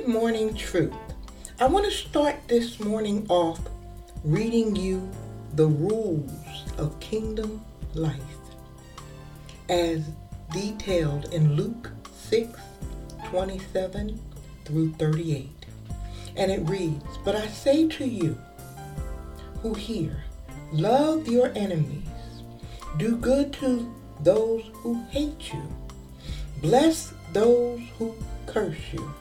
Good morning, truth. I want to start this morning off reading you the rules of kingdom life as detailed in Luke 6 27 through 38. And it reads, But I say to you who hear, love your enemies, do good to those who hate you, bless those who curse you,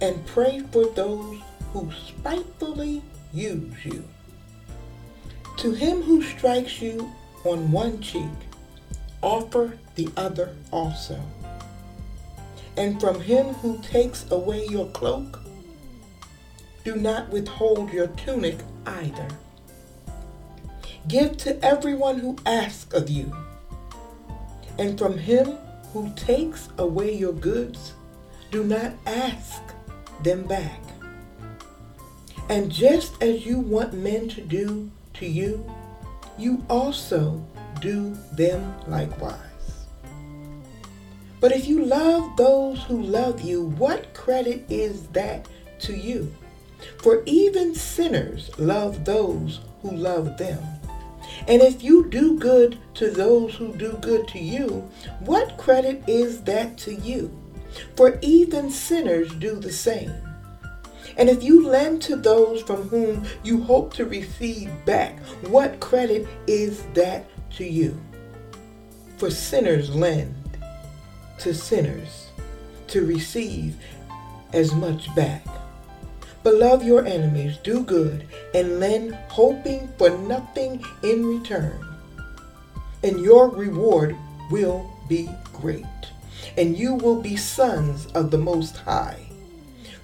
and pray for those who spitefully use you. To him who strikes you on one cheek, offer the other also. And from him who takes away your cloak, do not withhold your tunic either. Give to everyone who asks of you. And from him who takes away your goods, do not ask them back. And just as you want men to do to you, you also do them likewise. But if you love those who love you, what credit is that to you? For even sinners love those who love them. And if you do good to those who do good to you, what credit is that to you? For even sinners do the same. And if you lend to those from whom you hope to receive back, what credit is that to you? For sinners lend to sinners to receive as much back. But love your enemies, do good, and lend, hoping for nothing in return. And your reward will be great, and you will be sons of the Most High.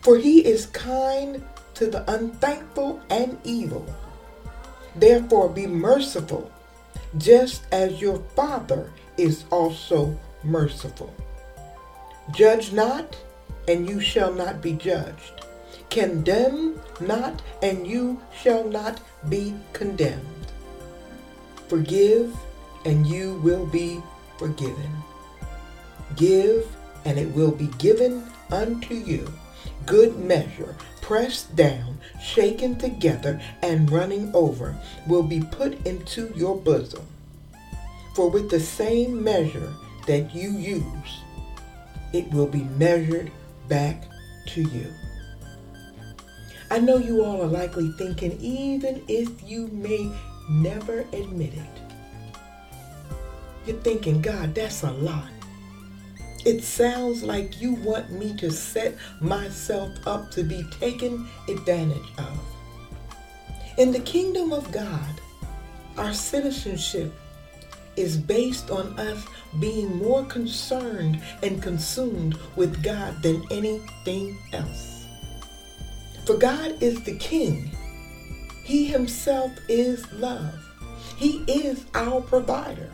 For he is kind to the unthankful and evil. Therefore, be merciful, just as your Father is also merciful. Judge not, and you shall not be judged. Condemn not, and you shall not be condemned. Forgive, and you will be forgiven. Give, and it will be given unto you. Good measure, pressed down, shaken together, and running over, will be put into your bosom. For with the same measure that you use, it will be measured back to you. I know you all are likely thinking, even if you may never admit it, you're thinking, God, that's a lot. It sounds like you want me to set myself up to be taken advantage of. In the kingdom of God, our citizenship is based on us being more concerned and consumed with God than anything else. For God is the King. He himself is love. He is our provider.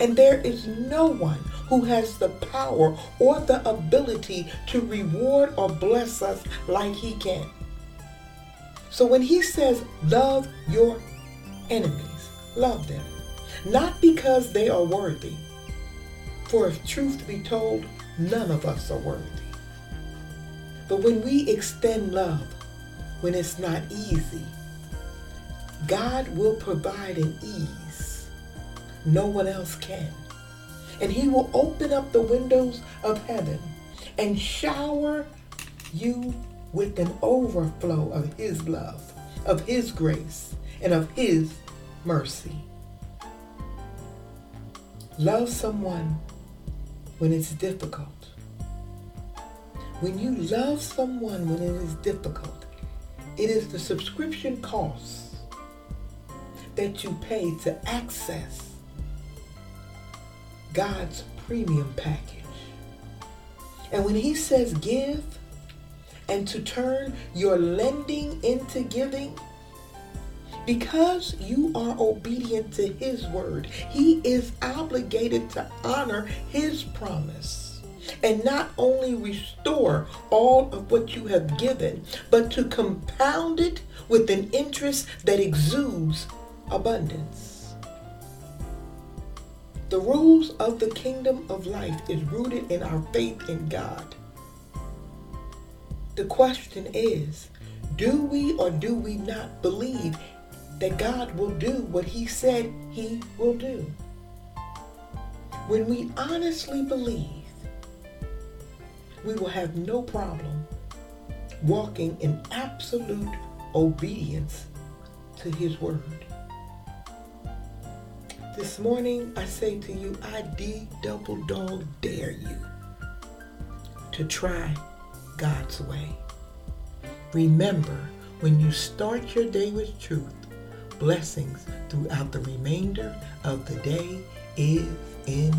And there is no one who has the power or the ability to reward or bless us like he can. So when he says, love your enemies, love them. Not because they are worthy. For if truth be told, none of us are worthy. But when we extend love, when it's not easy. God will provide an ease no one else can. And he will open up the windows of heaven and shower you with an overflow of his love, of his grace, and of his mercy. Love someone when it's difficult. When you love someone when it is difficult, it is the subscription costs that you pay to access God's premium package. And when he says give and to turn your lending into giving, because you are obedient to his word, he is obligated to honor his promise and not only restore all of what you have given, but to compound it with an interest that exudes abundance. The rules of the kingdom of life is rooted in our faith in God. The question is, do we or do we not believe that God will do what he said he will do? When we honestly believe, we will have no problem walking in absolute obedience to his word. This morning, I say to you, I D double dog dare you to try God's way. Remember, when you start your day with truth, blessings throughout the remainder of the day is in